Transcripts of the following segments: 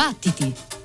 Battiti!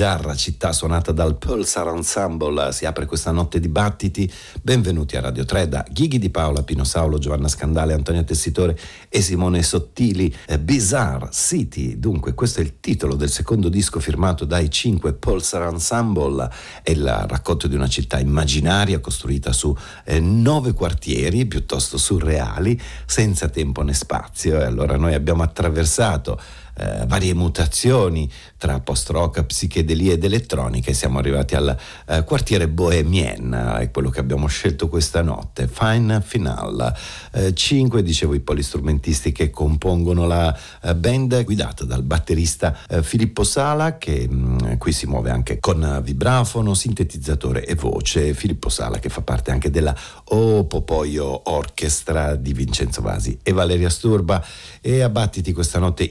Bizzarra città suonata dal Pulsar Ensemble si apre questa notte di battiti. Benvenuti a Radio 3 da Ghighi di Paola, Pino Saulo, Giovanna Scandale, Antonio Tessitore e Simone Sottili. Eh, Bizarre City, dunque questo è il titolo del secondo disco firmato dai cinque Pulsar Ensemble, è il racconto di una città immaginaria costruita su eh, nove quartieri piuttosto surreali, senza tempo né spazio. E allora noi abbiamo attraversato eh, varie mutazioni tra post-rock, psichedelia ed elettronica e siamo arrivati al eh, quartiere Bohemien, è quello che abbiamo scelto questa notte, Fine Final. Eh, cinque, dicevo, i polistrumentisti che compongono la eh, band guidata dal batterista eh, Filippo Sala che mh, mm, qui si muove anche con vibrafono, sintetizzatore e voce. Filippo Sala che fa parte anche della O Popoio Orchestra di Vincenzo Vasi e Valeria Sturba e a Battiti questa notte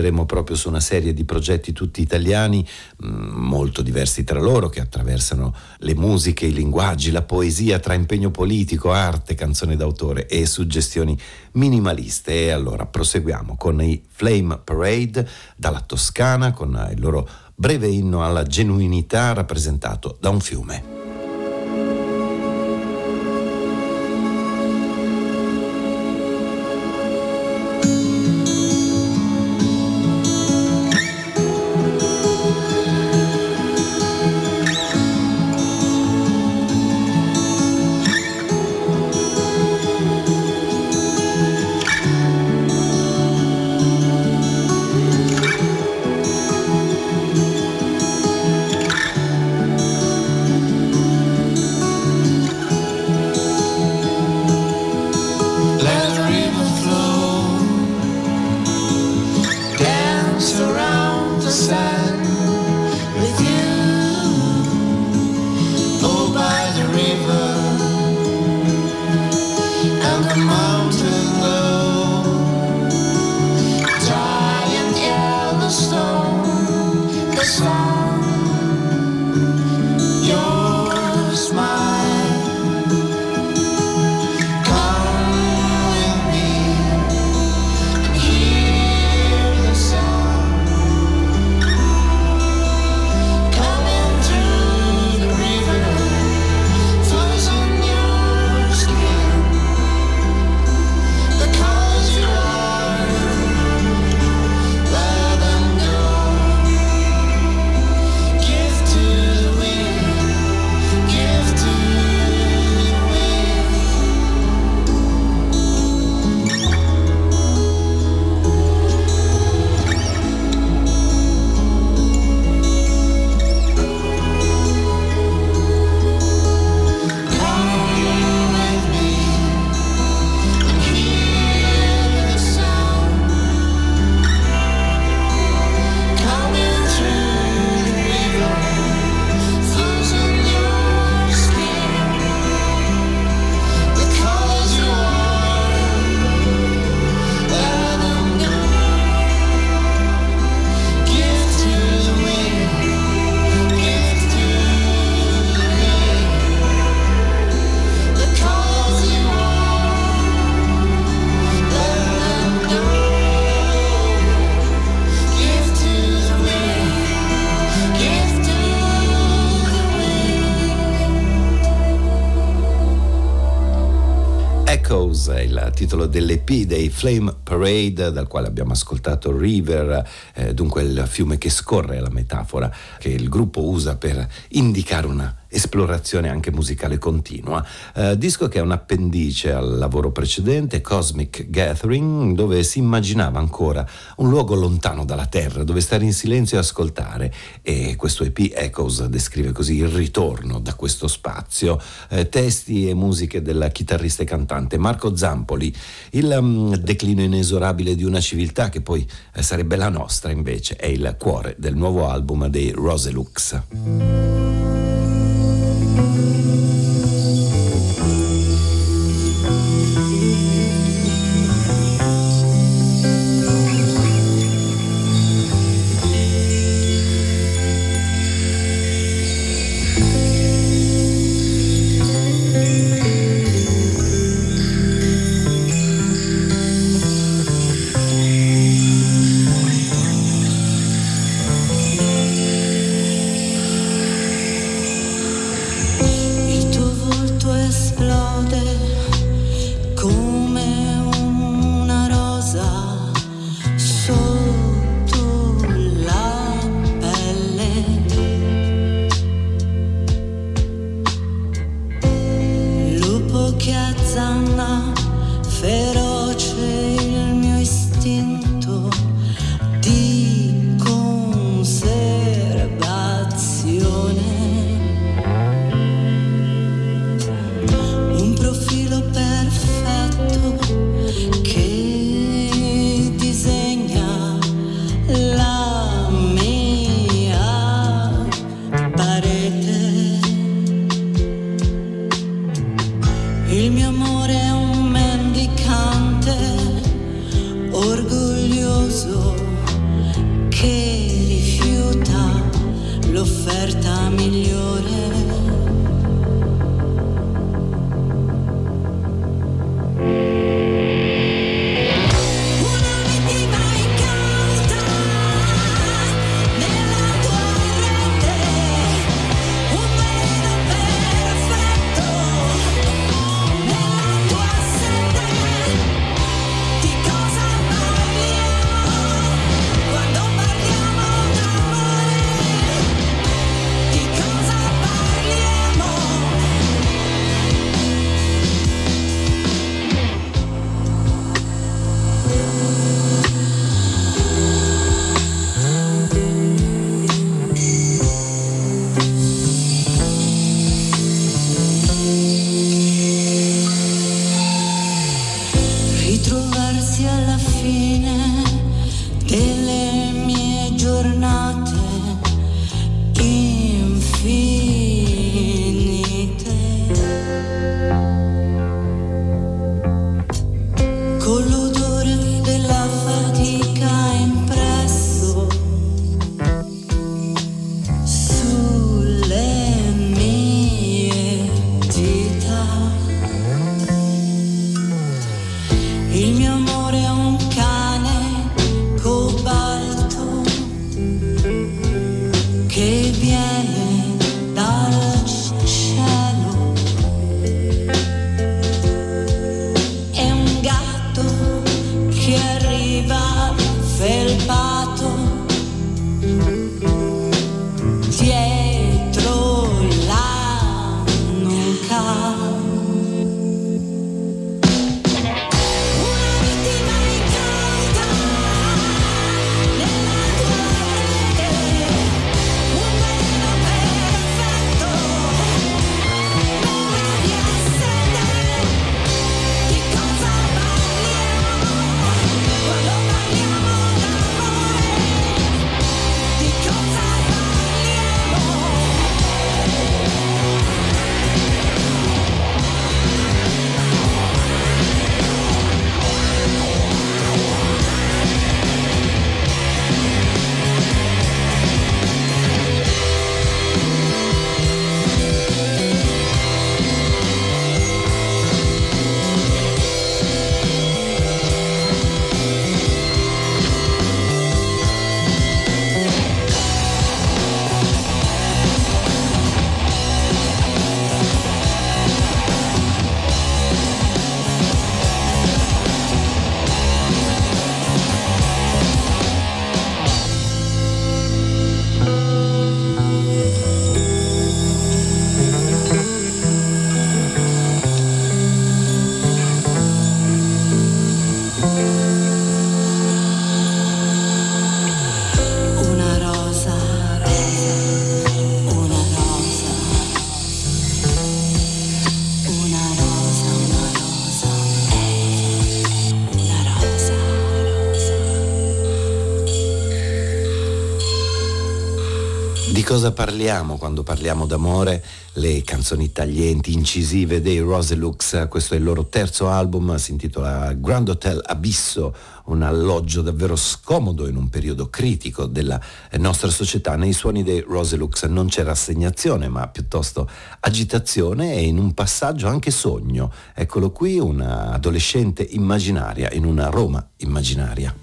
indugeremo proprio su una serie di progetti tutti italiani, mm, molto diversi tra loro, che attraversano le musiche, i linguaggi, la poesia tra impegno politico, arte, canzone d'autore e suggestioni minimaliste. E allora proseguiamo con i Flame Parade dalla Toscana, con il loro breve inno alla genuinità rappresentato da un fiume. Titolo dell'EP dei Flame Parade, dal quale abbiamo ascoltato River, eh, dunque il fiume che scorre, è la metafora che il gruppo usa per indicare una esplorazione anche musicale continua. Eh, disco che è un appendice al lavoro precedente, Cosmic Gathering, dove si immaginava ancora un luogo lontano dalla Terra, dove stare in silenzio e ascoltare. E questo EP Echoes descrive così il ritorno da questo spazio. Eh, testi e musiche del chitarrista e cantante Marco Zampoli, il um, declino inesorabile di una civiltà che poi eh, sarebbe la nostra invece, è il cuore del nuovo album dei Roselux. Cosa parliamo quando parliamo d'amore? Le canzoni taglienti, incisive dei Roselux, questo è il loro terzo album, si intitola Grand Hotel Abisso, un alloggio davvero scomodo in un periodo critico della nostra società. Nei suoni dei Roselux non c'è rassegnazione, ma piuttosto agitazione e in un passaggio anche sogno. Eccolo qui, una adolescente immaginaria in una Roma immaginaria.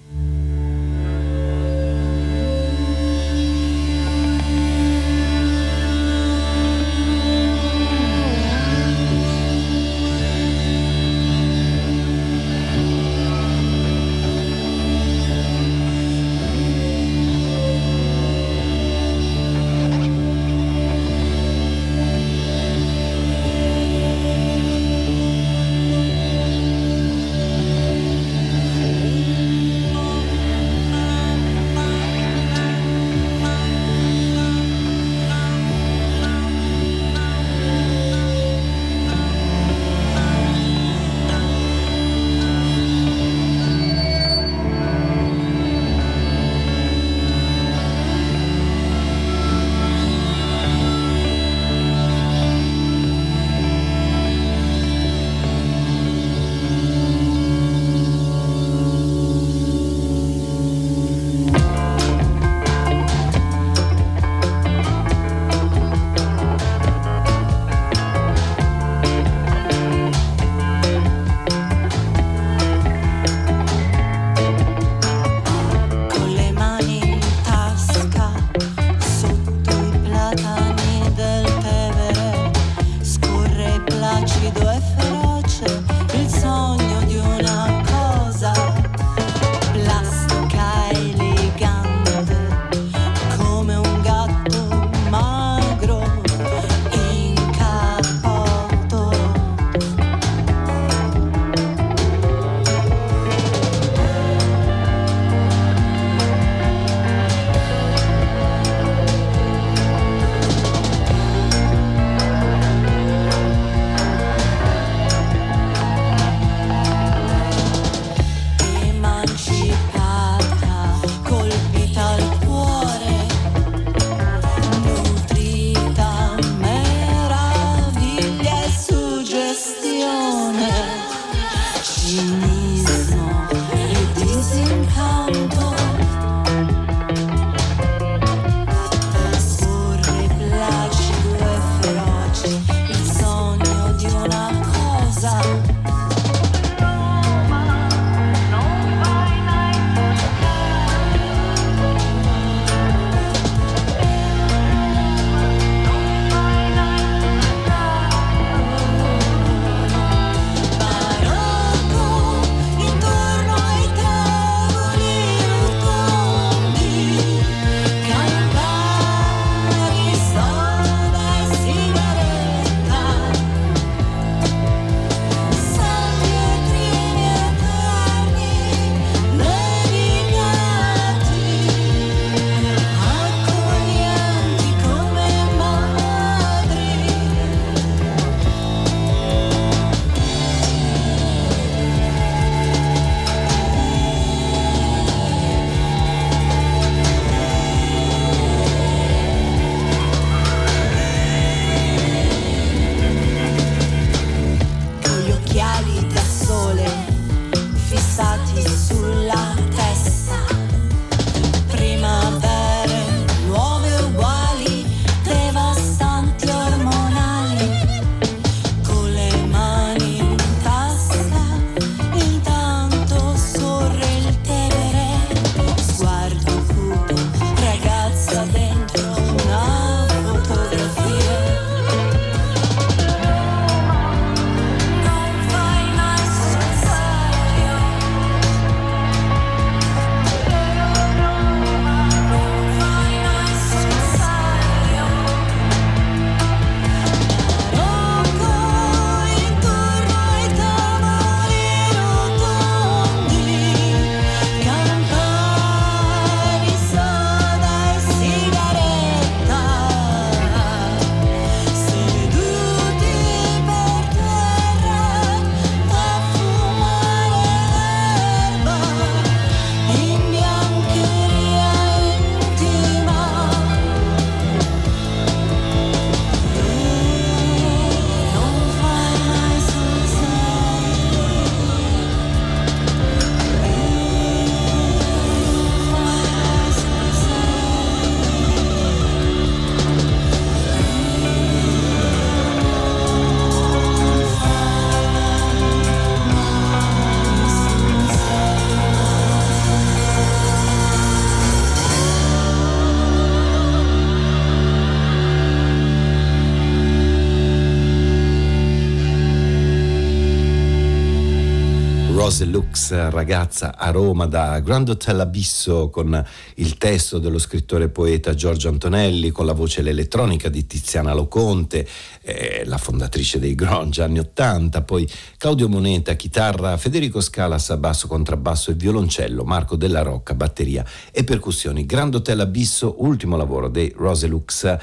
Ragazza a Roma da Grand Hotel Abisso con il testo dello scrittore poeta Giorgio Antonelli, con la voce elettronica di Tiziana Loconte, eh, la fondatrice dei grunge anni 80, poi Claudio Moneta, chitarra, Federico Scalas, basso, contrabbasso e violoncello, Marco Della Rocca, batteria e percussioni. Grand Hotel Abisso, ultimo lavoro dei Rose Lux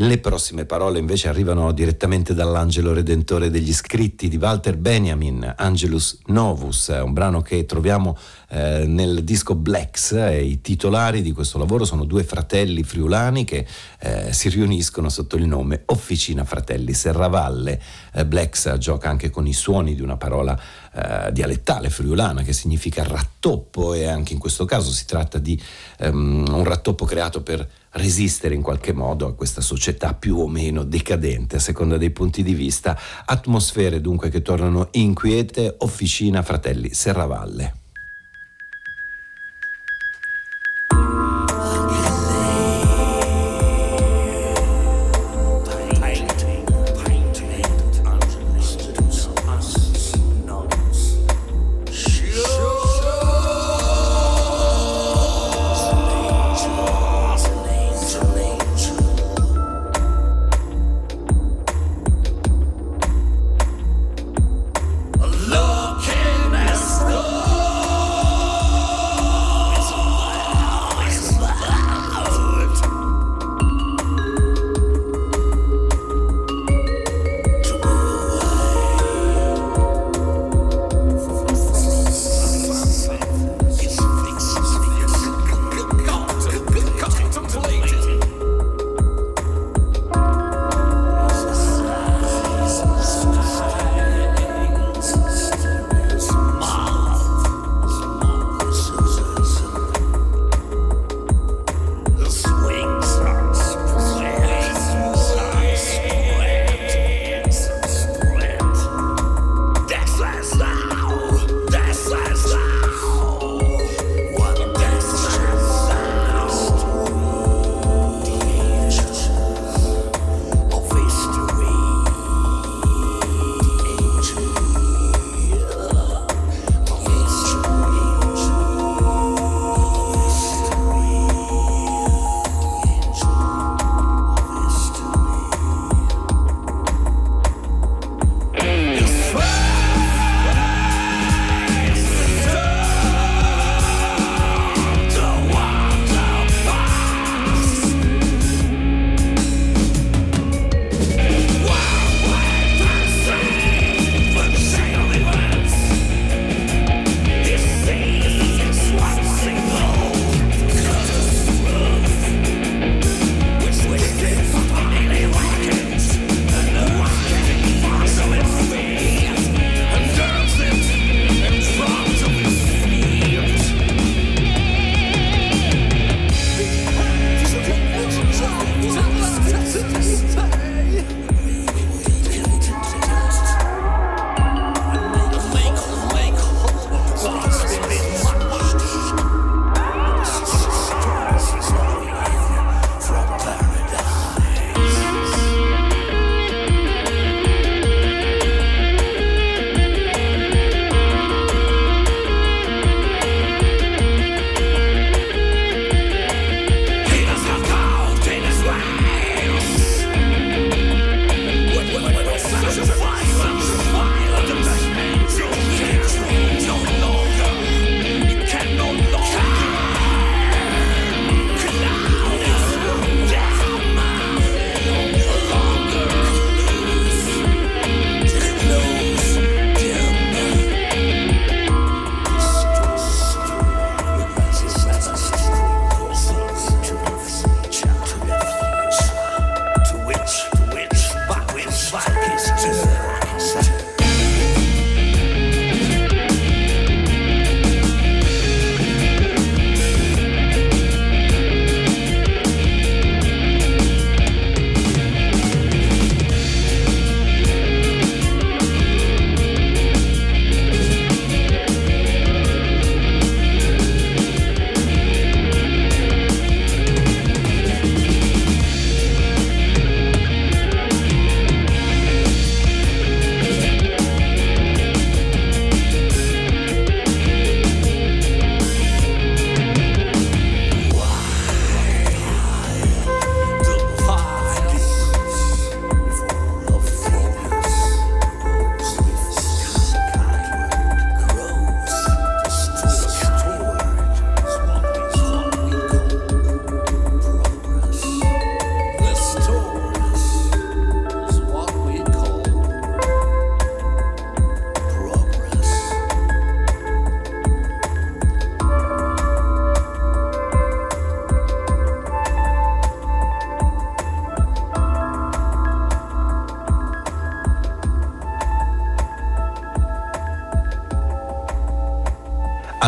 le prossime parole invece arrivano direttamente dall'angelo redentore degli scritti di Walter Benjamin, Angelus Novus, un brano che troviamo eh, nel disco Blacks i titolari di questo lavoro sono due fratelli friulani che eh, si riuniscono sotto il nome Officina Fratelli Serravalle. Eh, Blacks gioca anche con i suoni di una parola eh, dialettale friulana che significa rattoppo e anche in questo caso si tratta di um, un rattoppo creato per resistere in qualche modo a questa società più o meno decadente a seconda dei punti di vista, atmosfere dunque che tornano inquiete, officina fratelli Serravalle.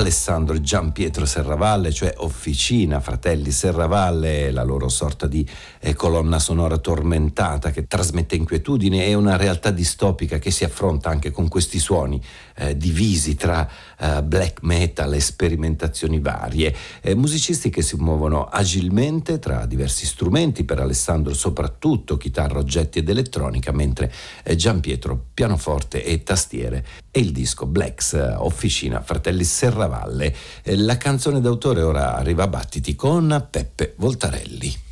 Alessandro Gian Pietro Serravalle, cioè Officina Fratelli Serravalle, la loro sorta di eh, colonna sonora tormentata che trasmette inquietudine e una realtà distopica che si affronta anche con questi suoni eh, divisi tra eh, black metal e sperimentazioni varie. Eh, musicisti che si muovono agilmente tra diversi strumenti, per Alessandro soprattutto chitarra, oggetti ed elettronica, mentre eh, Gian Pietro pianoforte e tastiere e il disco Blacks Officina Fratelli Serravalle. Eh, la canzone d'autore ora arriva a battiti con Peppe Voltarelli.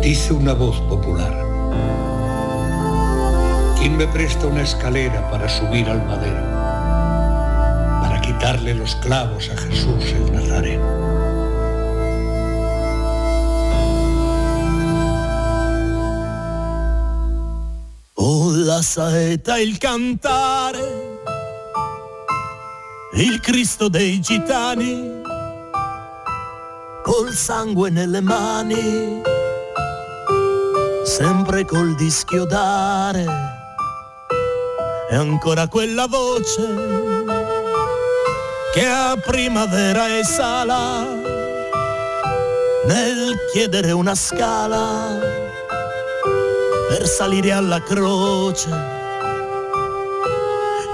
Dice una voz popular. ¿Quién me presta una escalera para subir al madero? Para quitarle los clavos a Jesús el Nazareno. Oh, la saeta, il cantare, il Cristo dei gitani, col sangue nelle mani, sempre col dischiodare, e ancora quella voce che a primavera esala nel chiedere una scala per salire alla croce.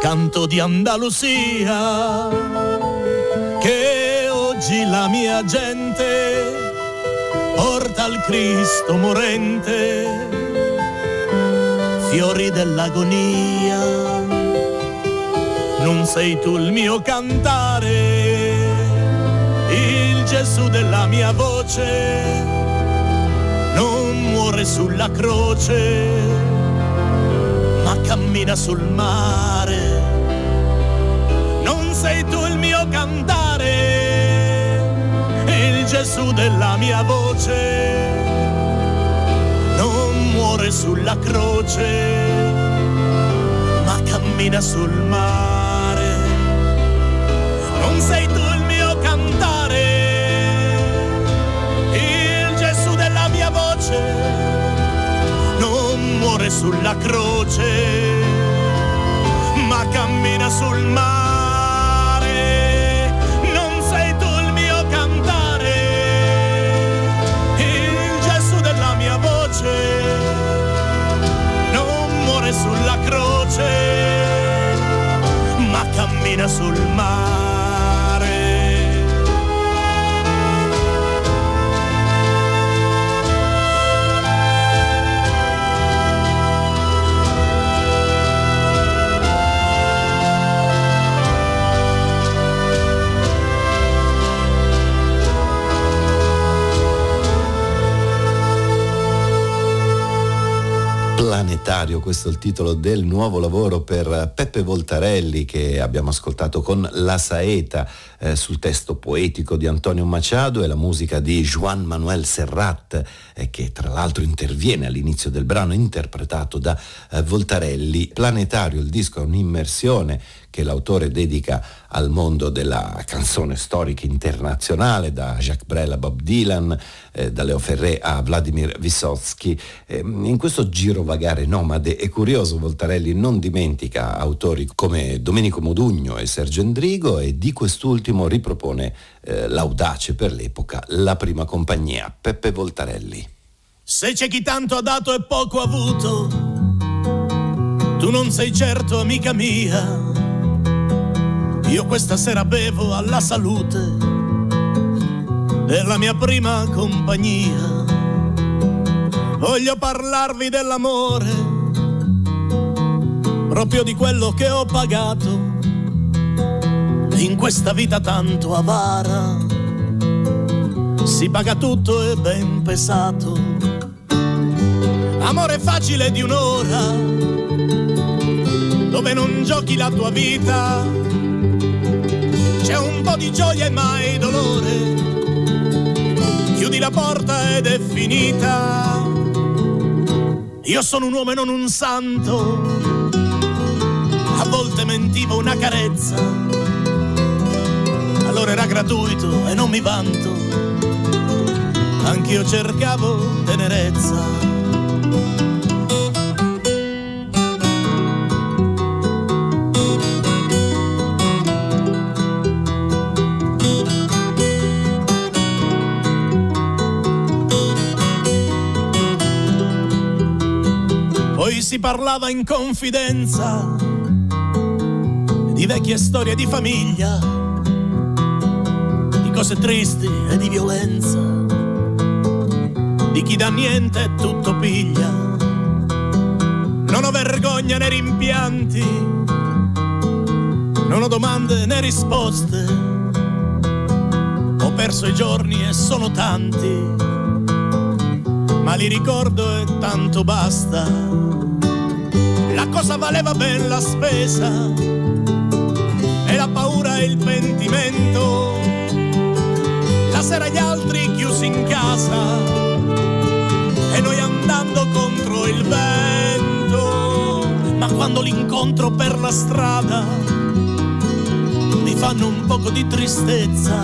Canto di Andalusia, che oggi la mia gente porta al Cristo morente, fiori dell'agonia. Non sei tu il mio cantare, il Gesù della mia voce muore sulla croce, ma cammina sul mare. Non sei tu il mio cantare, il Gesù della mia voce. Non sulla croce, ma cammina sul mare. Non sei tu il mio cantare, il Gesù della mia voce muore sulla croce, ma cammina sul mare. Ma cammina Planetario, questo è il titolo del nuovo lavoro per Peppe Voltarelli che abbiamo ascoltato con La Saeta eh, sul testo poetico di Antonio Machado e la musica di Juan Manuel Serrat eh, che tra l'altro interviene all'inizio del brano interpretato da eh, Voltarelli. Planetario, il disco è un'immersione che l'autore dedica al mondo della canzone storica internazionale, da Jacques Brel a Bob Dylan, eh, da Leo Ferré a Vladimir Vysotsky. Eh, in questo giro vagare nomade e curioso Voltarelli non dimentica autori come Domenico Modugno e Sergio Endrigo e di quest'ultimo ripropone eh, l'audace per l'epoca La prima compagnia, Peppe Voltarelli. Se c'è chi tanto ha dato e poco ha avuto, tu non sei certo amica mia io questa sera bevo alla salute della mia prima compagnia. Voglio parlarvi dell'amore, proprio di quello che ho pagato in questa vita tanto avara. Si paga tutto e ben pesato. Amore facile di un'ora, dove non giochi la tua vita un po' di gioia e mai dolore. Chiudi la porta ed è finita. Io sono un uomo e non un santo. A volte mentivo una carezza. Allora era gratuito e non mi vanto. Anch'io cercavo tenerezza. Si parlava in confidenza di vecchie storie di famiglia, di cose tristi e di violenza, di chi da niente tutto piglia. Non ho vergogna né rimpianti, non ho domande né risposte, ho perso i giorni e sono tanti ma li ricordo e tanto basta. La cosa valeva ben la spesa e la paura e il pentimento. La sera gli altri chiusi in casa e noi andando contro il vento. Ma quando l'incontro per la strada mi fanno un poco di tristezza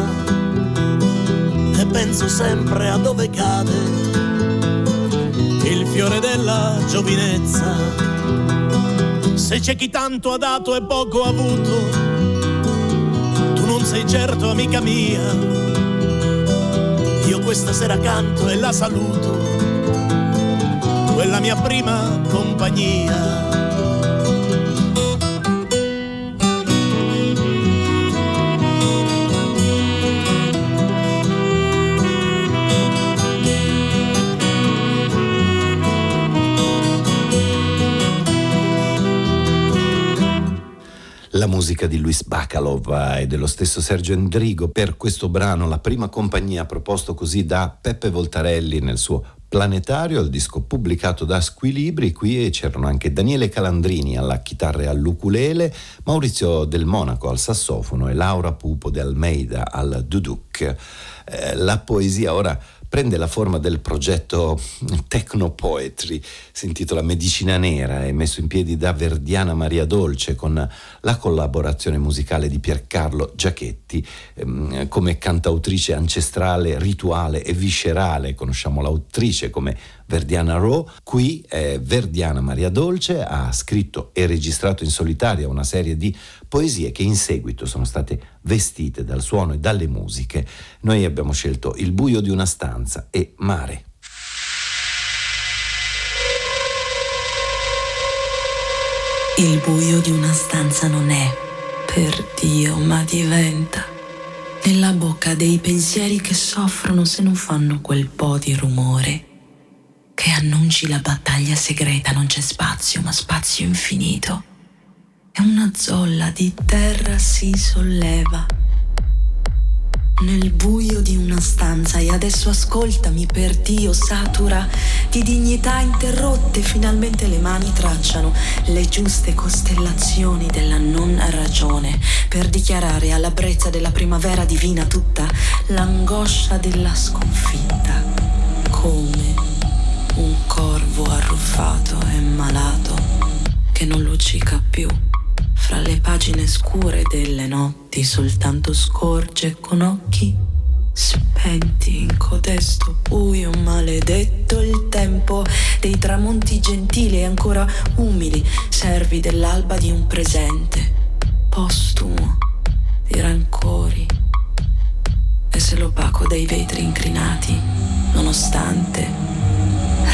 e penso sempre a dove cade il fiore della giovinezza. Se c'è chi tanto ha dato e poco ha avuto, tu non sei certo amica mia. Io questa sera canto e la saluto, quella mia prima compagnia. Musica di Luis Bacalov e dello stesso Sergio Endrigo per questo brano, la prima compagnia proposto così da Peppe Voltarelli nel suo Planetario, il disco pubblicato da Squilibri, qui c'erano anche Daniele Calandrini alla chitarra e all'ukulele, Maurizio Del Monaco al sassofono e Laura Pupo de Almeida al duduk. Eh, la poesia ora prende la forma del progetto Techno Poetry, si intitola Medicina Nera, è messo in piedi da Verdiana Maria Dolce con la collaborazione musicale di Piercarlo Giachetti ehm, come cantautrice ancestrale, rituale e viscerale, conosciamo l'autrice come Verdiana Ro. Qui eh, Verdiana Maria Dolce ha scritto e registrato in solitaria una serie di poesie che in seguito sono state vestite dal suono e dalle musiche. Noi abbiamo scelto Il buio di una stanza e Mare. Il buio di una stanza non è per Dio, ma diventa nella bocca dei pensieri che soffrono se non fanno quel po' di rumore che annunci la battaglia segreta, non c'è spazio, ma spazio infinito. E una zolla di terra si solleva nel buio di una stanza e adesso ascoltami per Dio, satura di dignità interrotte, finalmente le mani tracciano le giuste costellazioni della non ragione per dichiarare alla brezza della primavera divina tutta l'angoscia della sconfitta, come un corvo arruffato e malato che non luccica più. Fra le pagine scure delle notti soltanto scorge con occhi spenti in codesto buio maledetto il tempo dei tramonti gentili e ancora umili, servi dell'alba di un presente postumo di rancori. E se l'opaco dei vetri incrinati, nonostante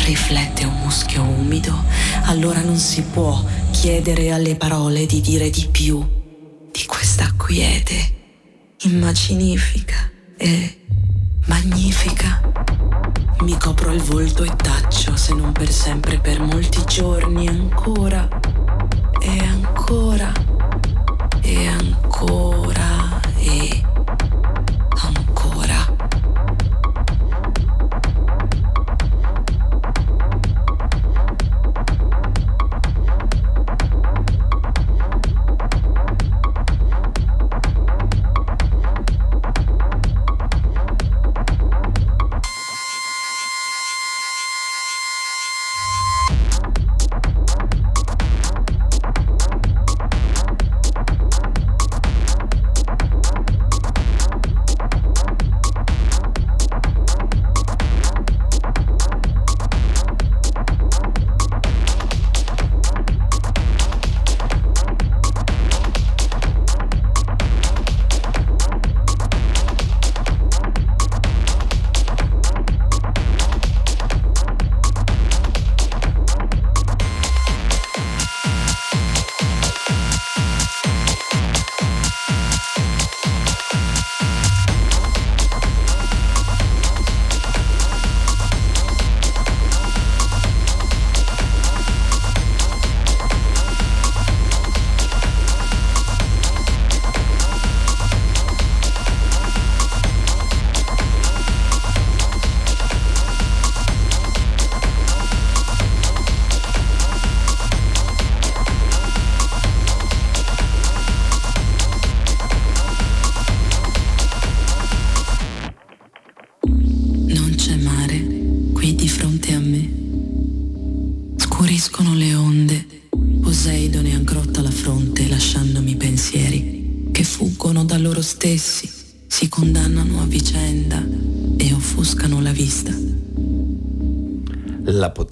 riflette un muschio umido, allora non si può chiedere alle parole di dire di più di questa quiete immaginifica e magnifica. Mi copro il volto e taccio, se non per sempre, per molti giorni ancora e ancora e ancora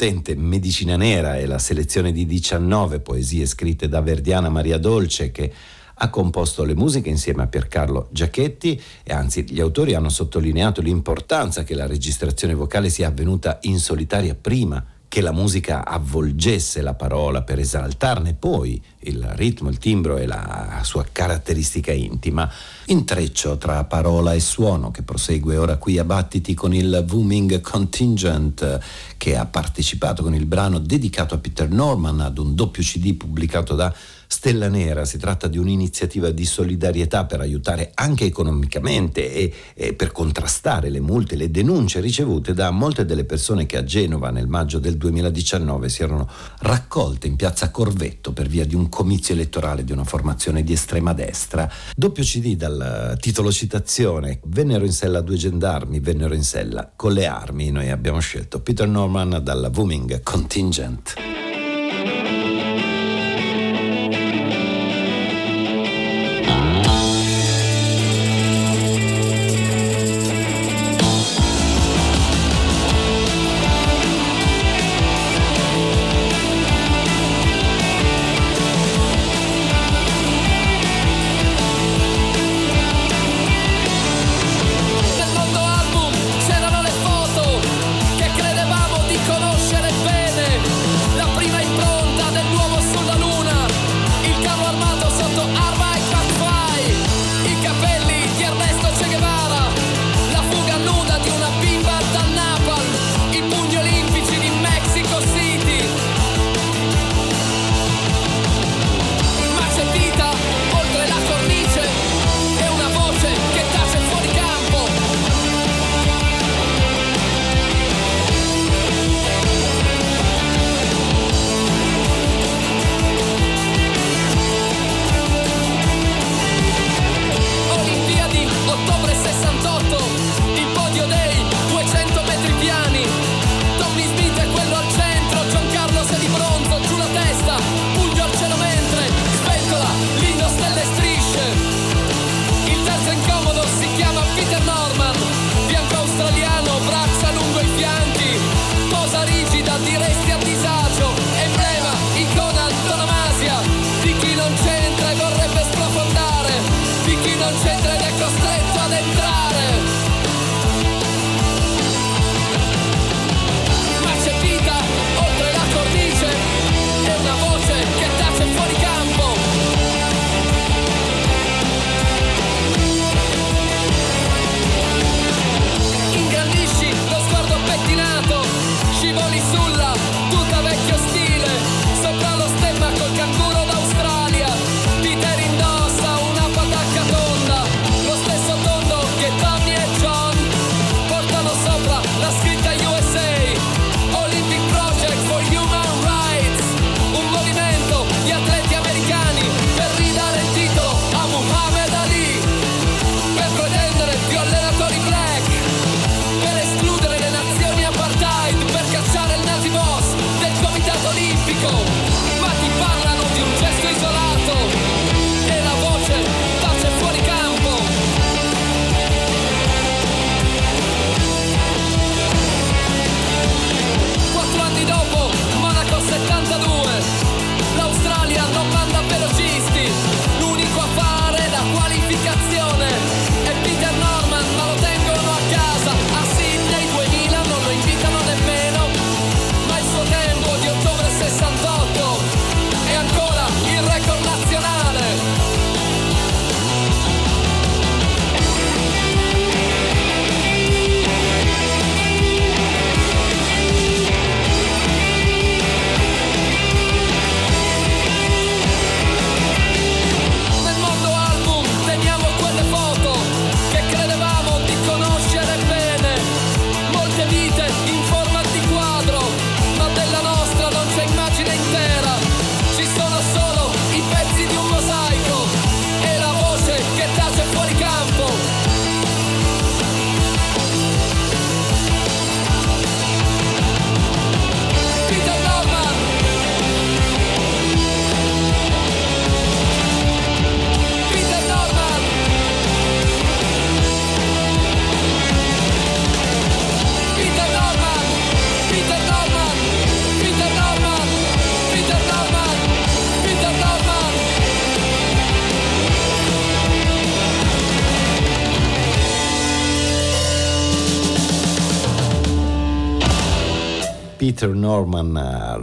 La potente Medicina Nera è la selezione di 19 poesie scritte da Verdiana Maria Dolce che ha composto le musiche insieme a Piercarlo Giachetti e anzi gli autori hanno sottolineato l'importanza che la registrazione vocale sia avvenuta in solitaria prima che la musica avvolgesse la parola per esaltarne poi il ritmo, il timbro e la sua caratteristica intima. Intreccio tra parola e suono che prosegue ora qui a Battiti con il Booming Contingent che ha partecipato con il brano dedicato a Peter Norman ad un doppio CD pubblicato da Stella Nera si tratta di un'iniziativa di solidarietà per aiutare anche economicamente e, e, per contrastare le multe, le denunce ricevute da molte delle persone che a Genova nel maggio del 2019 si erano raccolte in piazza Corvetto per via di un comizio elettorale di una formazione di estrema destra. Doppio CD dal titolo citazione, vennero in sella due gendarmi, vennero in sella con le armi, noi abbiamo scelto Peter Norman dalla Booming Contingent.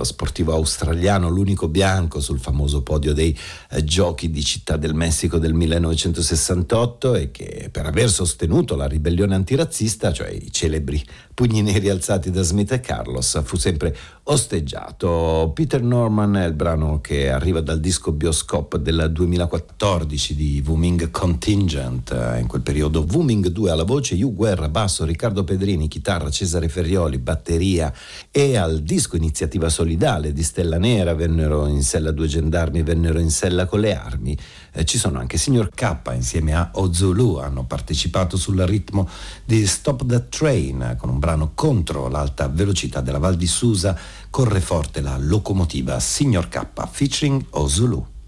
Sportivo australiano, l'unico bianco sul famoso podio dei eh, Giochi di Città del Messico del 1968 e che aver sostenuto la ribellione antirazzista, cioè i celebri pugni neri alzati da Smith e Carlos, fu sempre osteggiato. Peter Norman è il brano che arriva dal disco Bioscope del 2014 di Wuming Contingent, in quel periodo Wuming 2 alla voce, Hugh Guerra, basso, Riccardo Pedrini, chitarra, Cesare Ferrioli, batteria e al disco Iniziativa Solidale di Stella Nera vennero in sella due gendarmi, vennero in sella con le armi. Eh, ci sono anche Signor K insieme a Ozulu, hanno partecipato sul ritmo di Stop the Train con un brano contro l'alta velocità della Val di Susa. Corre forte la locomotiva Signor K featuring Ozulu.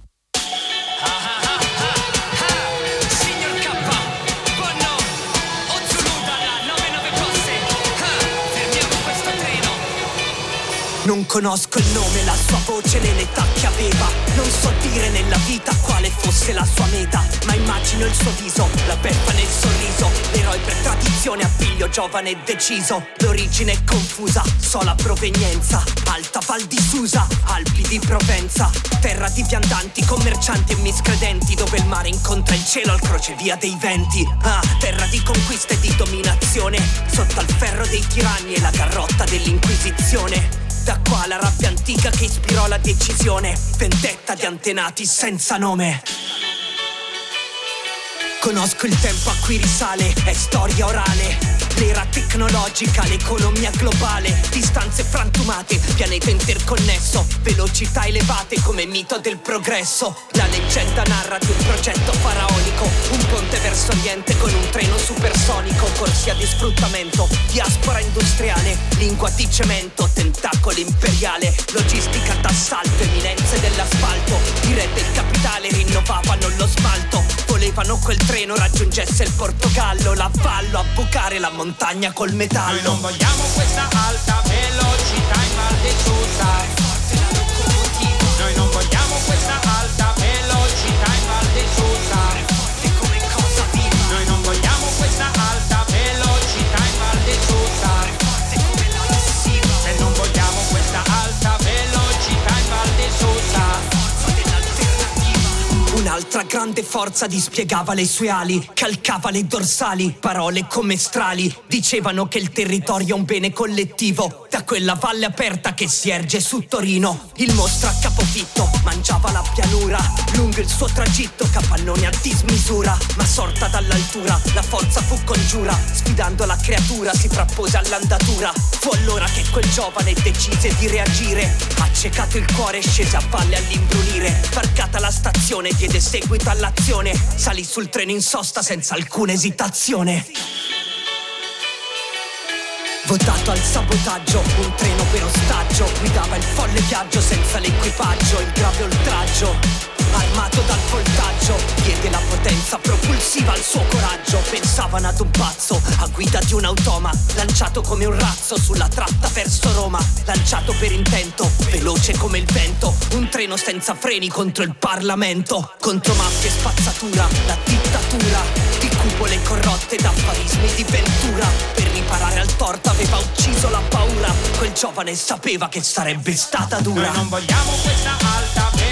Non conosco il nome, la sua voce né l'età che aveva. Non so dire nella vita quale fosse la sua meta, ma immagino il suo viso, la beffa nel sorriso. L'eroe per tradizione, appiglio giovane e deciso. L'origine è confusa, so la provenienza. Alta Val di Susa, Alpi di Provenza. Terra di viandanti, commercianti e miscredenti, dove il mare incontra il cielo al crocevia dei venti. Ah, terra di conquista e di dominazione, sotto al ferro dei tiranni e la garrotta dell'inquisizione. Da qua la rabbia antica che ispirò la decisione, vendetta di antenati senza nome. Conosco il tempo a cui risale, è storia orale. L'era tecnologica, l'economia globale, distanze frantumate, pianeta interconnesso, velocità elevate come mito del progresso. La leggenda narra di un progetto faraonico, un ponte verso Oriente con un treno supersonico, corsia di sfruttamento, diaspora industriale, lingua di cemento, tentacolo imperiale, logistica d'assalto, eminenze dell'asfalto, i re del capitale rinnovavano lo smalto, volevano quel treno raggiungesse il Portogallo, l'avvallo a bucare la montagna col metallo. Noi non vogliamo questa alta velocità in Val di Susa. Un'altra grande forza dispiegava le sue ali, calcava le dorsali, parole come strali, dicevano che il territorio è un bene collettivo, da quella valle aperta che si erge su Torino. Il mostro a capofitto mangiava la pianura, lungo il suo tragitto, capannone a dismisura, ma sorta dall'altura, la forza fu congiura, sfidando la creatura si frappose all'andatura. Fu allora che quel giovane decise di reagire, accecato il cuore scese a valle all'imbrunire, varcata la stazione diede seguito all'azione, salì sul treno in sosta senza alcuna esitazione. Votato al sabotaggio, un treno per ostaggio, guidava il folle viaggio senza l'equipaggio, il grave oltraggio. Armato dal voltaggio, diede la potenza propulsiva al suo coraggio. Pensavano ad un pazzo, a guida di un automa, lanciato come un razzo sulla tratta verso Roma. Lanciato per intento, veloce come il vento, un treno senza freni contro il Parlamento. Contro mafia e spazzatura, la dittatura di cupole corrotte da affarismi di ventura. Per riparare al torto aveva ucciso la paura. Quel giovane sapeva che sarebbe stata dura. Noi non vogliamo questa alta velocità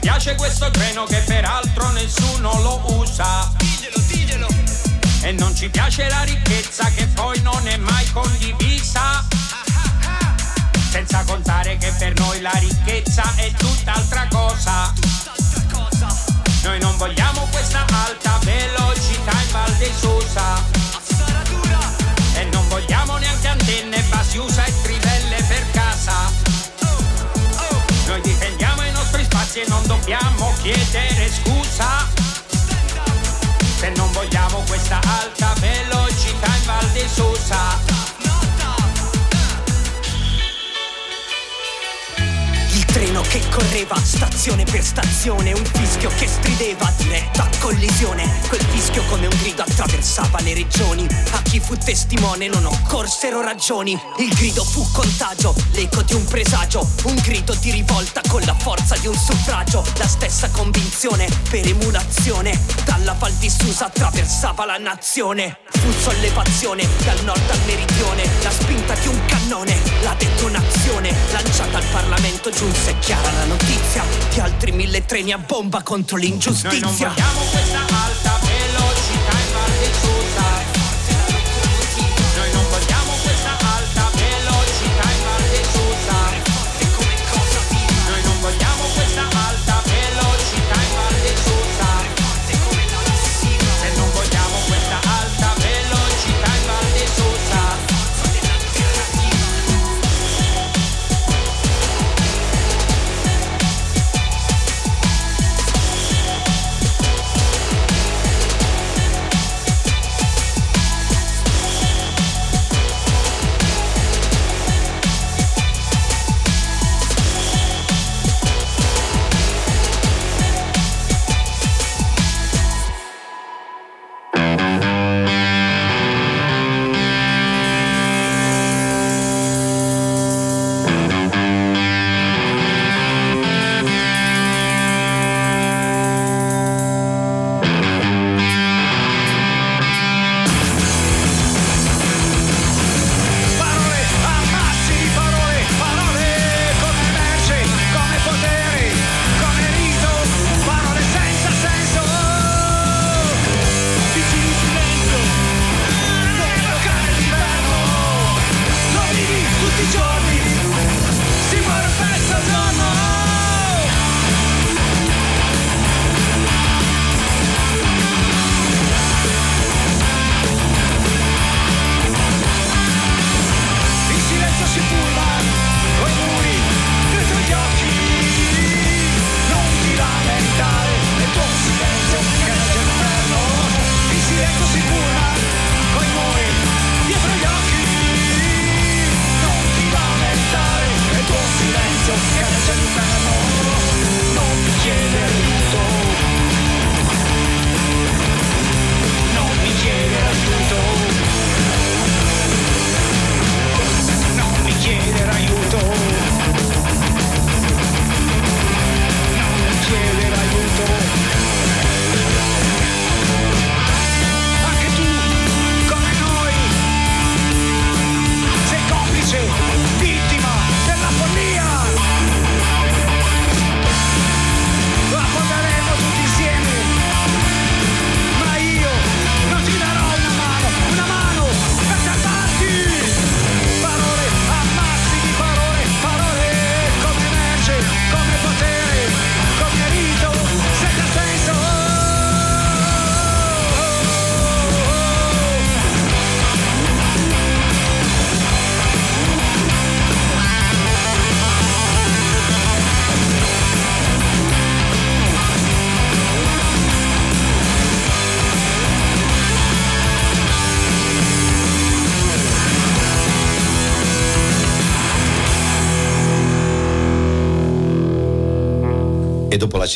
Piace questo treno che peraltro nessuno lo usa. E non ci piace la ricchezza che poi non è mai condivisa. Senza contare che per noi la ricchezza è tutt'altra cosa. Noi non vogliamo questa alta velocità in Val di Susa. E non vogliamo neanche antenne, basi USA e trivelle per casa. Nostri spazi e non dobbiamo chiedere scusa. Se non vogliamo questa alta velocità in Val di Susa. Che correva stazione per stazione, un fischio che strideva diretta collisione. Quel fischio come un grido attraversava le regioni. A chi fu testimone non occorsero ragioni. Il grido fu contagio, l'eco di un presagio, un grido di rivolta con la forza di un suffragio. La stessa convinzione per emulazione. Dalla Val di Susa attraversava la nazione. Fu sollevazione dal nord al meridione, la spinta di un cannone, la detonazione lanciata al Parlamento giunse chiara la notizia di altri mille treni a bomba contro l'ingiustizia. Noi non vogliamo questa alta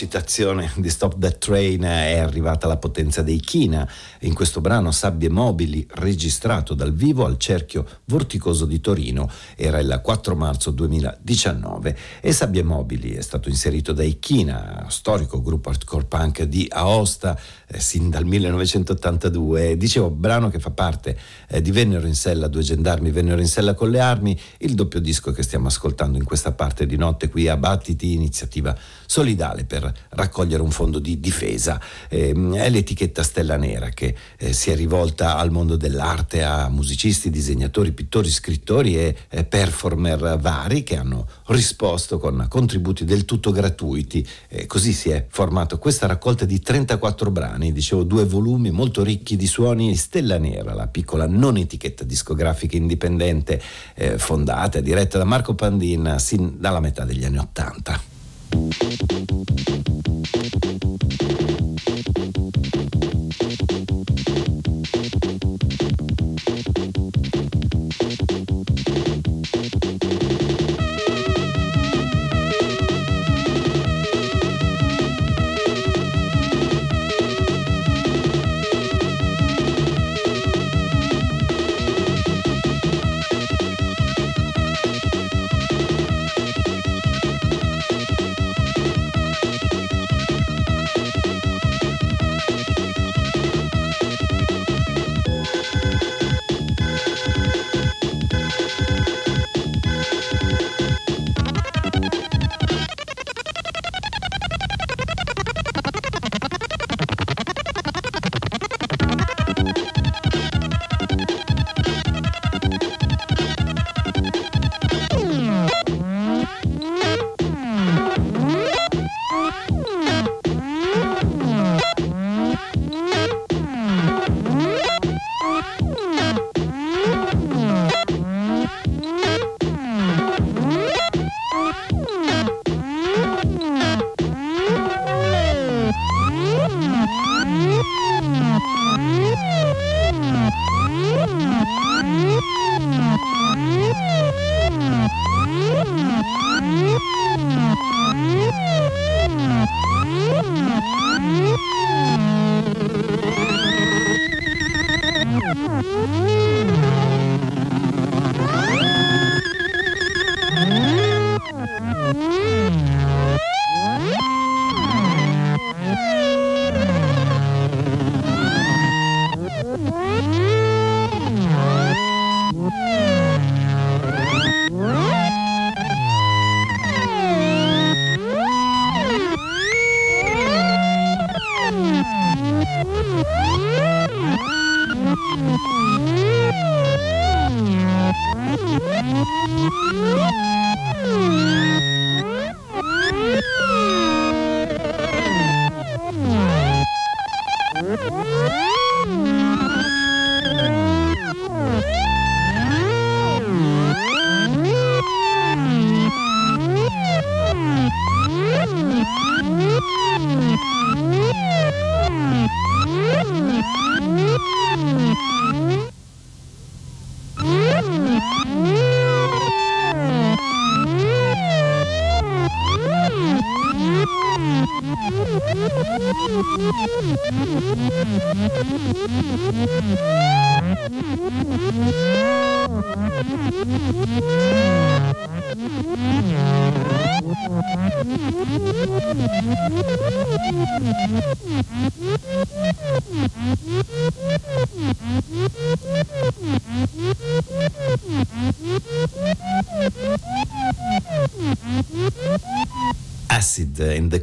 citazione di Stop That Train è arrivata la potenza dei China in questo brano Sabbie Mobili registrato dal vivo al cerchio Vorticoso di Torino era il 4 marzo 2019 e Sabbie Mobili è stato inserito dai China, storico gruppo hardcore punk di Aosta eh, sin dal 1982 dicevo brano che fa parte eh, di Vennero in sella, due gendarmi vennero in sella con le armi il doppio disco che stiamo ascoltando in questa parte di notte qui a Battiti, iniziativa solidale per raccogliere un fondo di difesa. Eh, è l'etichetta Stella Nera che eh, si è rivolta al mondo dell'arte, a musicisti, disegnatori, pittori, scrittori e eh, performer vari che hanno risposto con contributi del tutto gratuiti. così si è formato questa raccolta di 34 brani, dicevo due volumi molto ricchi di suoni. Stella Nera, la piccola non etichetta discografica indipendente eh, fondata e diretta da Marco Pandin sin dalla metà degli anni Ottanta. Thank you. Thank you.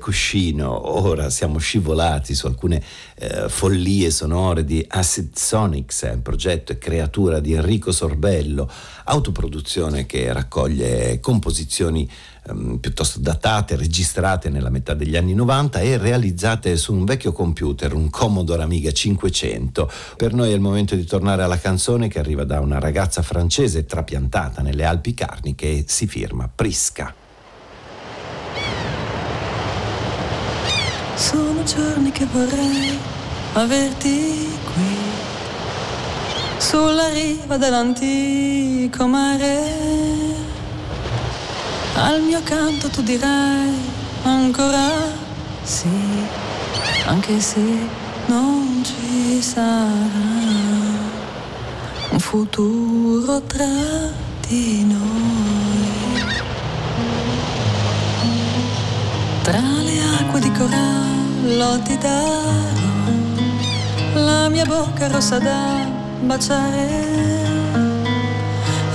Cuscino, ora siamo scivolati su alcune eh, follie sonore di Acid Sonics, un progetto e creatura di Enrico Sorbello, autoproduzione che raccoglie composizioni ehm, piuttosto datate, registrate nella metà degli anni 90 e realizzate su un vecchio computer, un Commodore Amiga 500. Per noi è il momento di tornare alla canzone che arriva da una ragazza francese trapiantata nelle Alpi Carniche e si firma Prisca. Sono giorni che vorrei averti qui, sulla riva dell'antico mare. Al mio canto tu dirai ancora sì, anche se non ci sarà un futuro tra di noi. Tra le acque di corallo lo ti darò. La mia bocca rossa da baciare.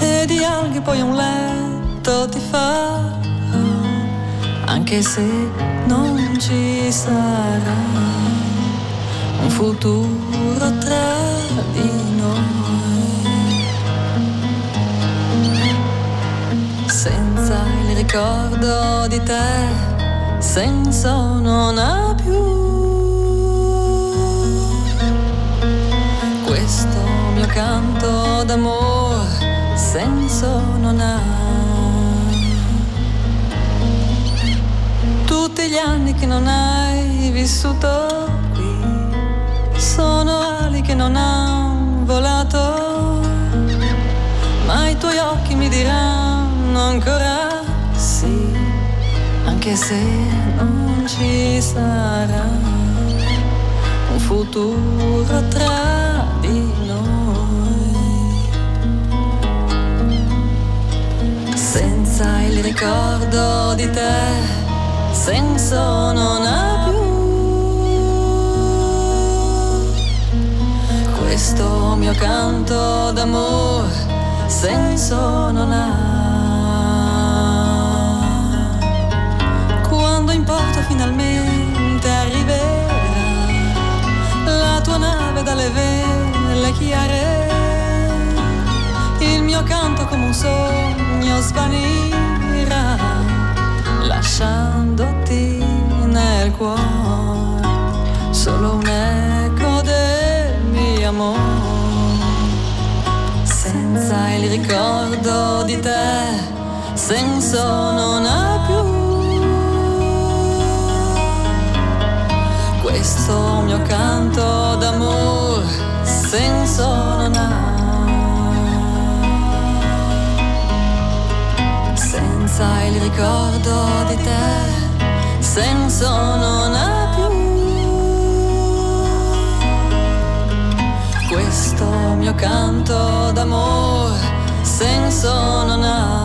E di alghe poi un letto ti farò. Anche se non ci sarà un futuro tra di noi. Senza il ricordo di te senso non ha più. Questo mio canto d'amore senso non ha. Tutti gli anni che non hai vissuto qui sono ali che non hanno volato, ma i tuoi occhi mi diranno ancora anche se non ci sarà un futuro tra di noi. Senza il ricordo di te, senso non ha più. Questo mio canto d'amore, senso non ha. Finalmente arriverà la tua nave dalle vele chiare. Il mio canto come un sogno svanirà, lasciandoti nel cuore solo un eco del mio amore. Senza il ricordo di te, senso non ha più. questo mio canto d'amore senso non ha. Senza il ricordo di te, senso non ha più. Questo mio canto d'amore senso non ha.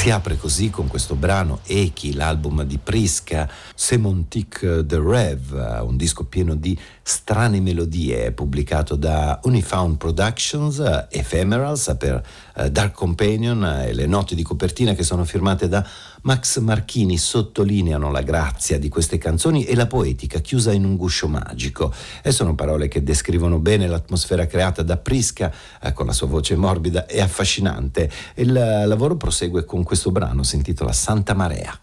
Si apre così con questo brano Eki, l'album di Prisca, Semontic The Rev, un disco pieno di strane melodie, pubblicato da Unifound Productions, Ephemerals per eh, Dark Companion e le note di copertina che sono firmate da Max Marchini sottolineano la grazia di queste canzoni e la poetica chiusa in un guscio magico. E sono parole che descrivono bene l'atmosfera creata da Prisca eh, con la sua voce morbida e affascinante. Il lavoro prosegue con questo brano, si intitola Santa Marea.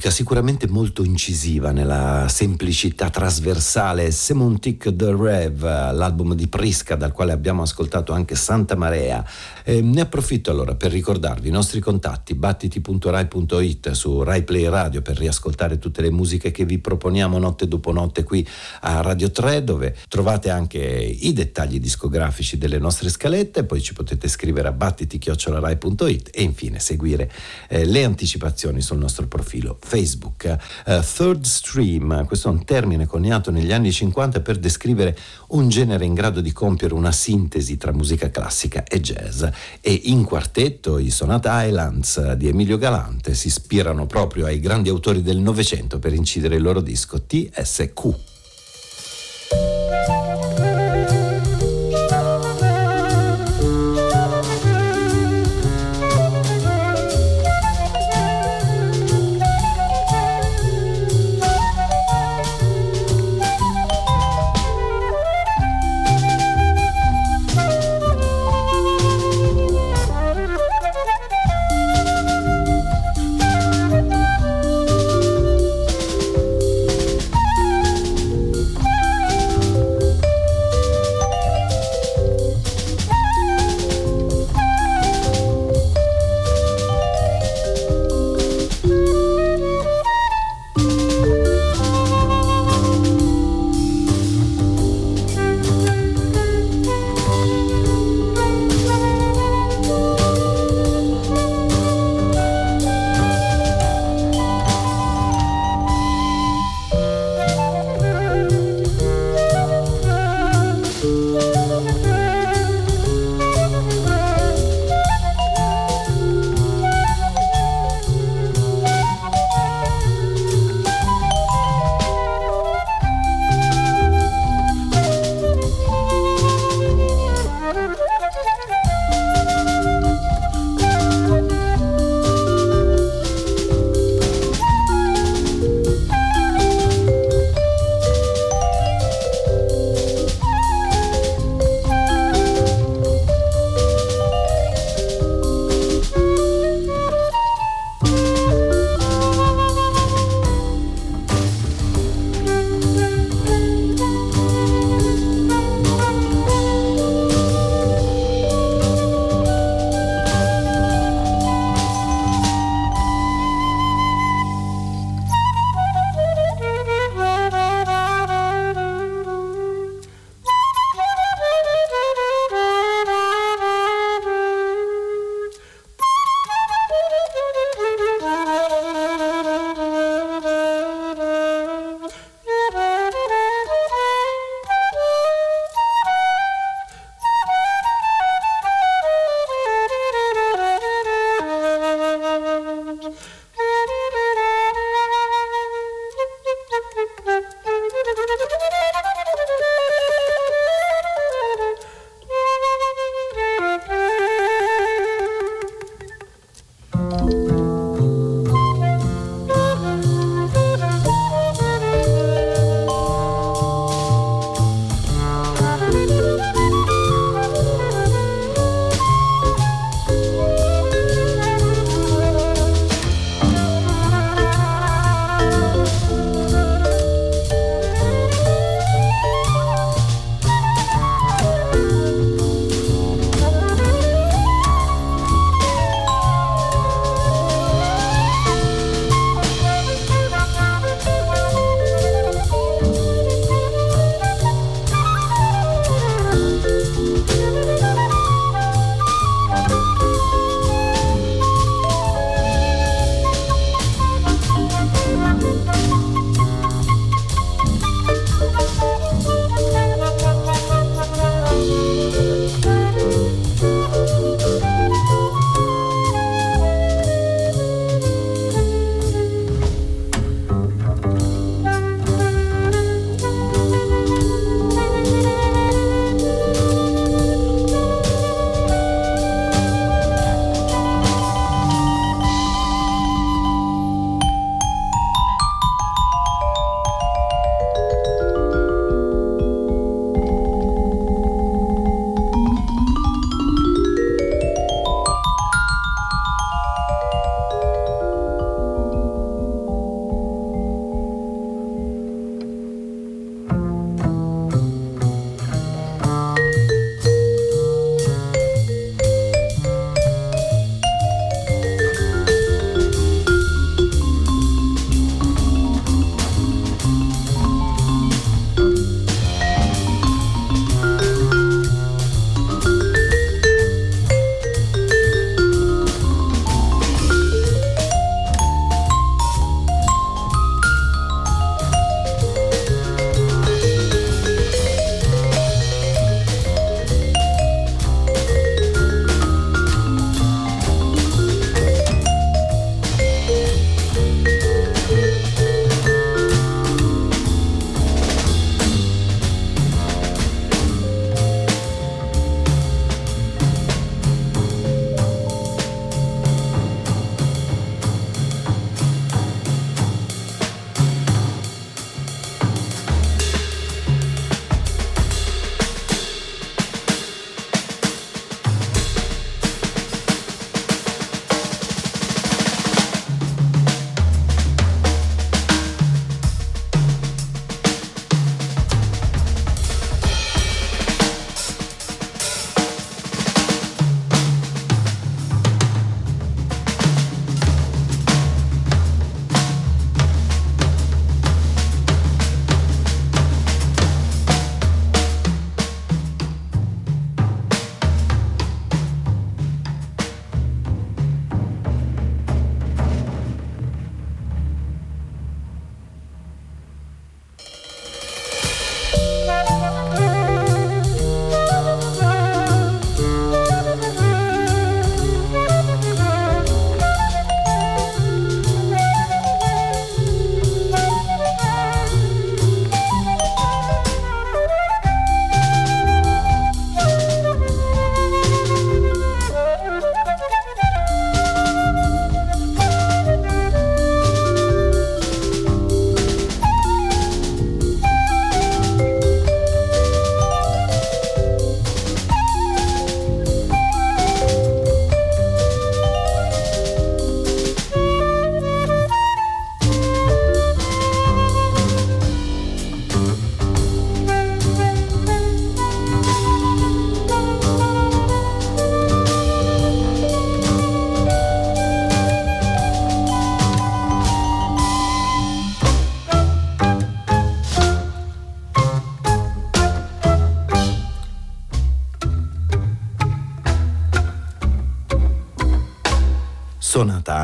Melodica, sicuramente molto incisiva nella semplicità trasversale. Semontic The Rev, l'album di Prisca dal quale abbiamo ascoltato anche Santa Marea. Eh, ne approfitto allora per ricordarvi i nostri contatti battiti.rai.it su Rai Play Radio per riascoltare tutte le musiche che vi proponiamo notte dopo notte qui a Radio 3 dove trovate anche i dettagli discografici delle nostre scalette, poi ci potete scrivere a battiti.rai.it e infine seguire eh, le anticipazioni sul nostro profilo Facebook. Uh, third stream, questo è un termine coniato negli anni 50 per descrivere un genere in grado di compiere una sintesi tra musica classica e jazz e in quartetto i Sonata Islands di Emilio Galante si ispirano proprio ai grandi autori del Novecento per incidere il loro disco TSQ.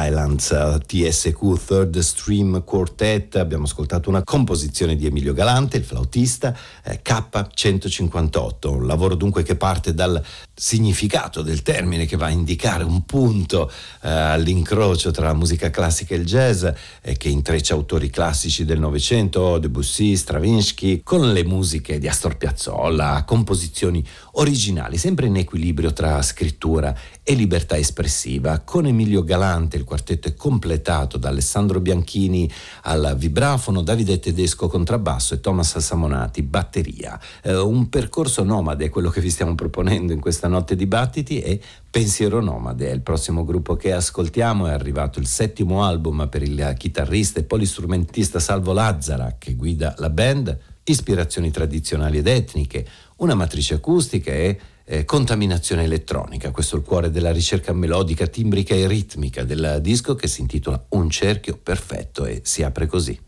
Islands TSQ Third Stream Quartet. Abbiamo ascoltato una composizione di Emilio Galante, il flautista, eh, K158, un lavoro dunque che parte dal significato del termine che va a indicare un punto eh, all'incrocio tra la musica classica e il jazz e che intreccia autori classici del Novecento, Debussy, Stravinsky, con le musiche di Astor Piazzolla, composizioni originali, sempre in equilibrio tra scrittura e libertà espressiva. Con Emilio Galante il quartetto è completato da Alessandro Bianchini al vibrafono, Davide Tedesco contrabbasso e Thomas Samonati batteria. Eh, un percorso nomade è quello che vi stiamo proponendo in questa notte di battiti e Pensiero Nomade è il prossimo gruppo che ascoltiamo, è arrivato il settimo album per il chitarrista e polistrumentista Salvo Lazzara che guida la band, ispirazioni tradizionali ed etniche, una matrice acustica e eh, contaminazione elettronica. Questo è il cuore della ricerca melodica, timbrica e ritmica del disco che si intitola Un cerchio perfetto e si apre così.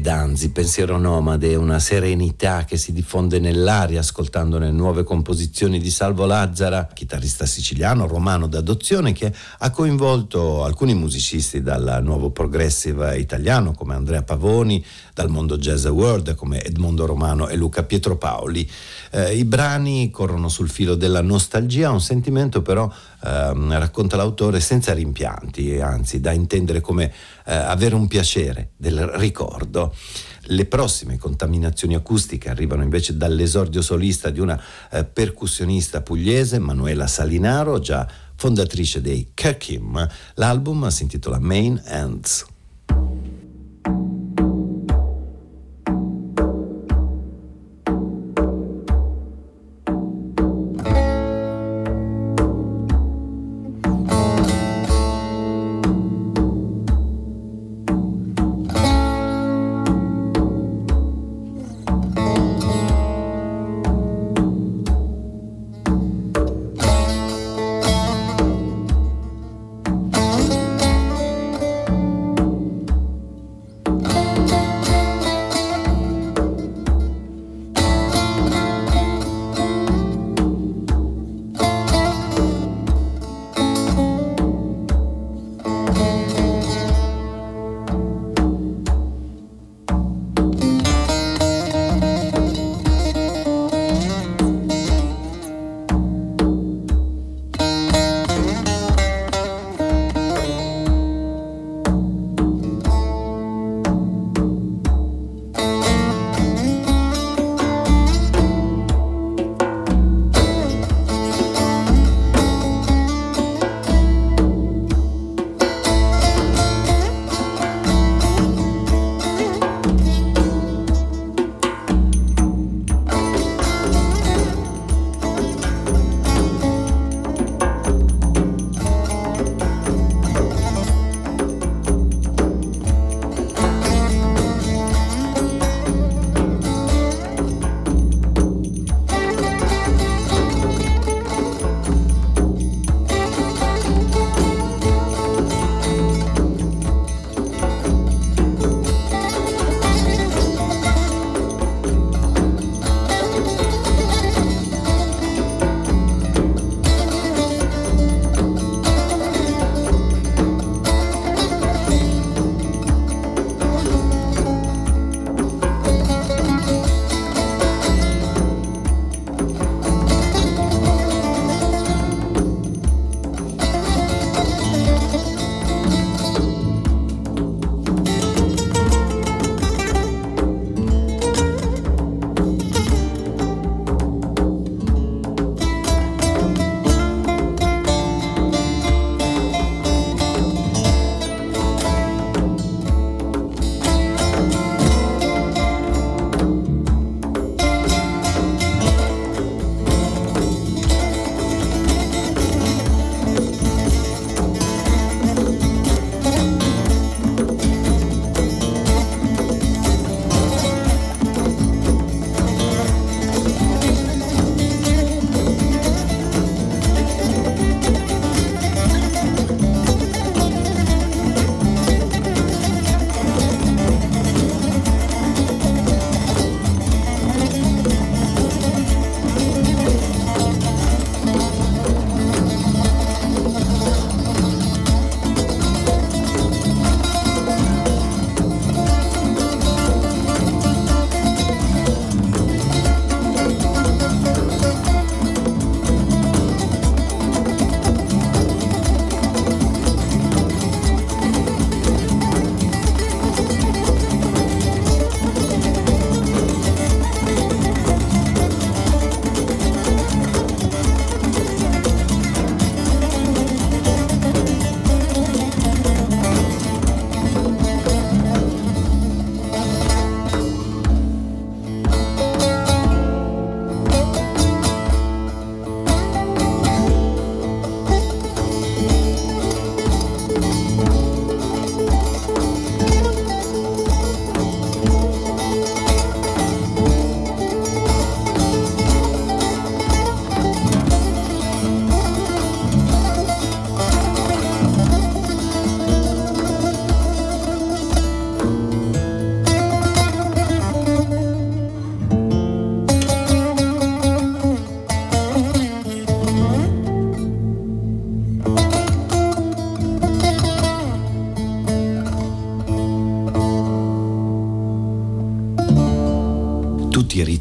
Danzi, pensiero nomade, una serenità che si diffonde nell'aria ascoltando le nuove composizioni di Salvo Lazzara, chitarrista siciliano, romano d'adozione, che ha coinvolto alcuni musicisti dal nuovo progressive italiano come Andrea Pavoni, dal mondo jazz world come Edmondo Romano e Luca Pietropaoli. Eh, I brani corrono sul filo della nostalgia, un sentimento però, eh, racconta l'autore, senza rimpianti, anzi dà a intendere come eh, avere un piacere del ricordo. Le prossime contaminazioni acustiche arrivano invece dall'esordio solista di una eh, percussionista pugliese, Manuela Salinaro, già fondatrice dei Kirkim. L'album si intitola Main Ends.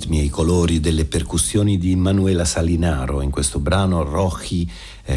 Ritmi e i colori delle percussioni di Manuela Salinaro in questo brano Roji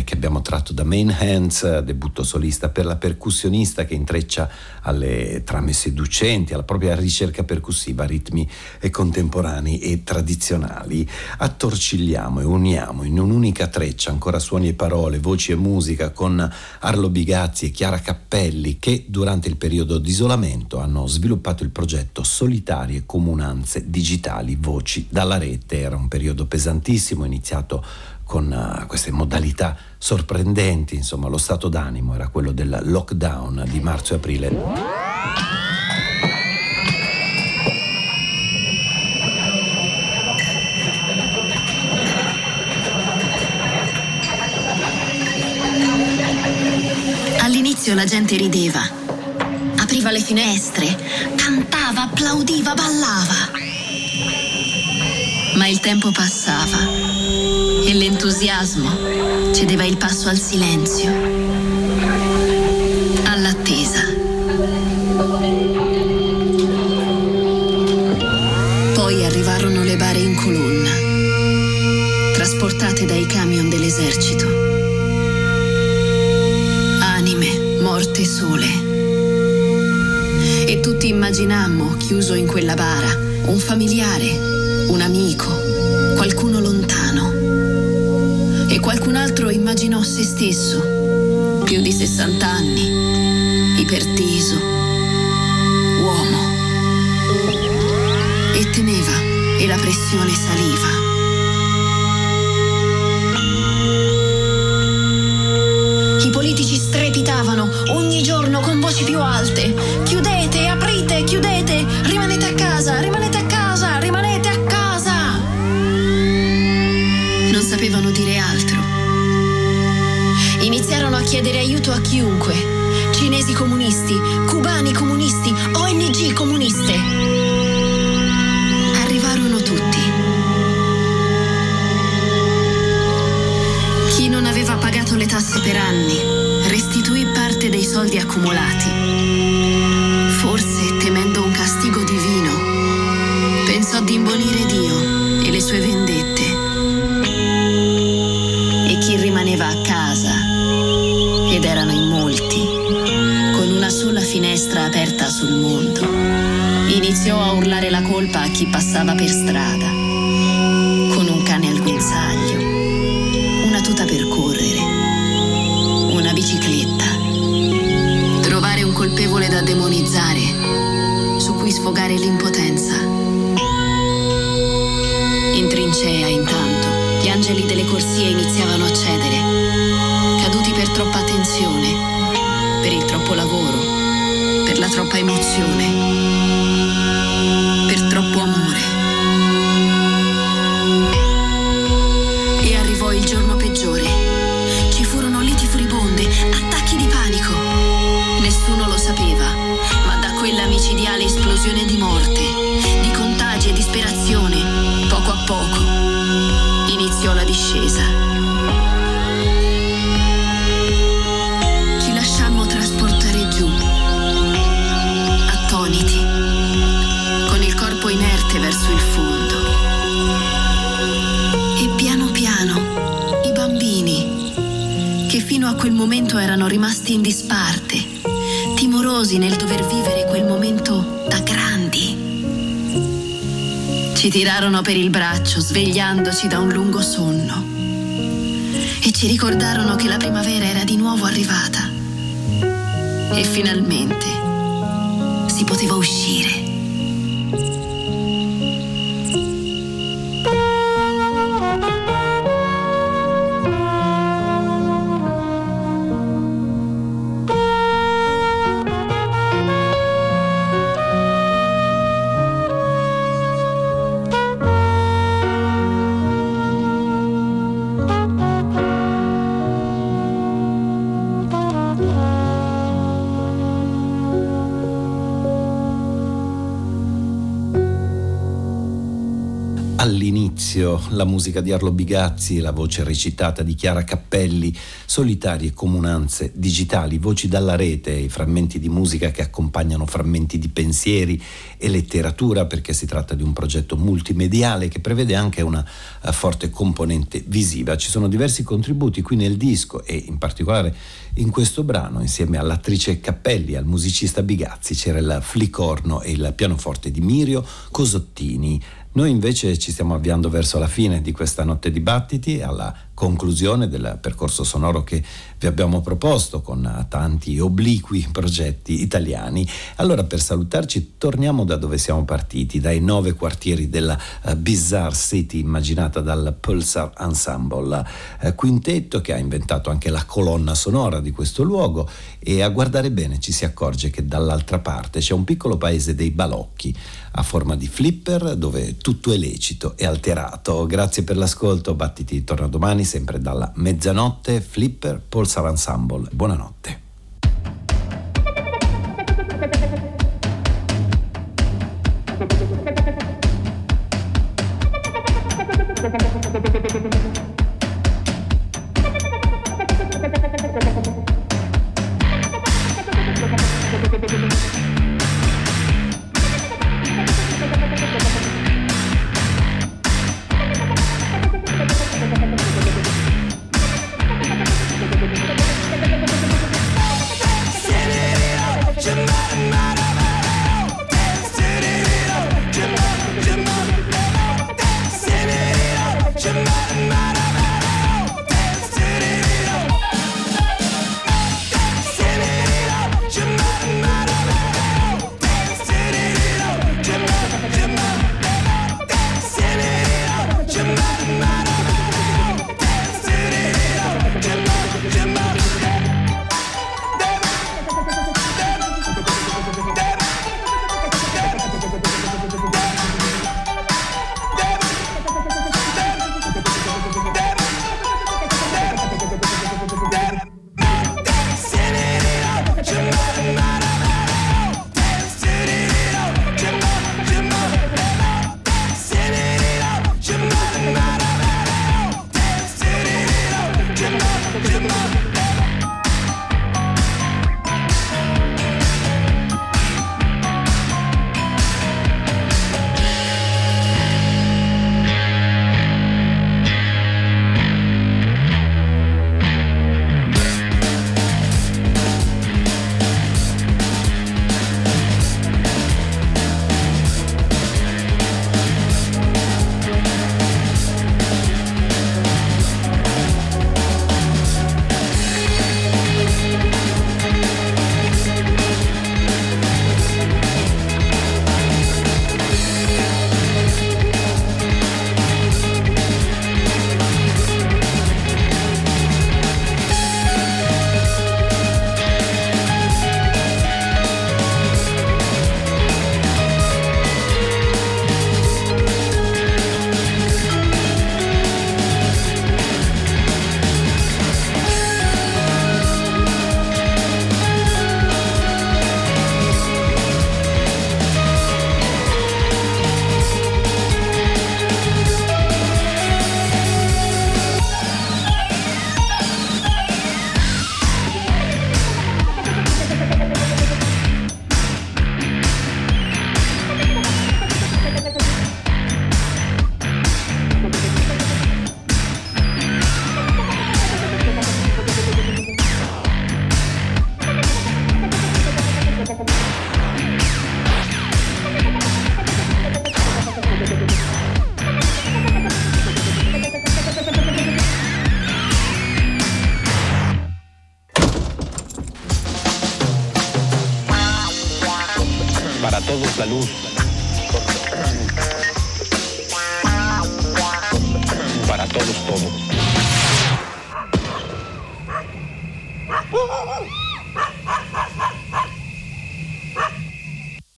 che abbiamo tratto da Main Hands, debutto solista per la percussionista che intreccia alle trame seducenti, alla propria ricerca percussiva, ritmi contemporanei e tradizionali. Attorcigliamo e uniamo in un'unica treccia ancora suoni e parole, voci e musica con Arlo Bigazzi e Chiara Cappelli che durante il periodo di isolamento hanno sviluppato il progetto Solitarie Comunanze Digitali Voci dalla rete. Era un periodo pesantissimo, iniziato con uh, queste modalità sorprendenti, insomma lo stato d'animo era quello del lockdown di marzo e aprile. All'inizio la gente rideva, apriva le finestre, cantava, applaudiva, ballava. Ma il tempo passava e l'entusiasmo cedeva il passo al silenzio, all'attesa. Poi arrivarono le bare in colonna, trasportate dai camion dell'esercito. Anime, morte sole. E tutti immaginammo, chiuso in quella bara, un familiare, un amico, qualcuno lontano e qualcun altro immaginò se stesso, più di 60 anni, iperteso, uomo. E temeva e la pressione saliva. I politici strepitavano ogni giorno con voci più alte. Per anni restituì parte dei soldi accumulati. Forse temendo un castigo divino, pensò di imbonire Dio e le sue vendette. E chi rimaneva a casa ed erano in molti, con una sola finestra aperta sul mondo, iniziò a urlare la colpa a chi passava per strada, corsie iniziavano a cedere caduti per troppa attenzione, per il troppo lavoro, per la troppa emozione, quel momento erano rimasti in disparte, timorosi nel dover vivere quel momento da grandi. Ci tirarono per il braccio, svegliandoci da un lungo sonno. E ci ricordarono che la primavera era di nuovo arrivata. E finalmente si poteva uscire. La musica di Arlo Bigazzi, la voce recitata di Chiara Cappelli, solitarie comunanze digitali, voci dalla rete, i frammenti di musica che accompagnano frammenti di pensieri e letteratura perché si tratta di un progetto multimediale che prevede anche una uh, forte componente visiva. Ci sono diversi contributi qui nel disco e in particolare in questo brano insieme all'attrice Cappelli e al musicista Bigazzi c'era il flicorno e il pianoforte di Mirio Cosottini. Noi invece ci stiamo avviando verso la fine di questa notte dibattiti, alla conclusione del percorso sonoro che vi abbiamo proposto con tanti obliqui progetti italiani. Allora per salutarci torniamo da dove siamo partiti, dai nove quartieri della uh, Bizarre City immaginata dal Pulsar Ensemble, uh, quintetto che ha inventato anche la colonna sonora di questo luogo e a guardare bene ci si accorge che dall'altra parte c'è un piccolo paese dei balocchi a forma di flipper dove tutto è lecito e alterato. Grazie per l'ascolto, battiti torna domani sempre dalla mezzanotte, flipper Pulsar Ensemble. Buonanotte.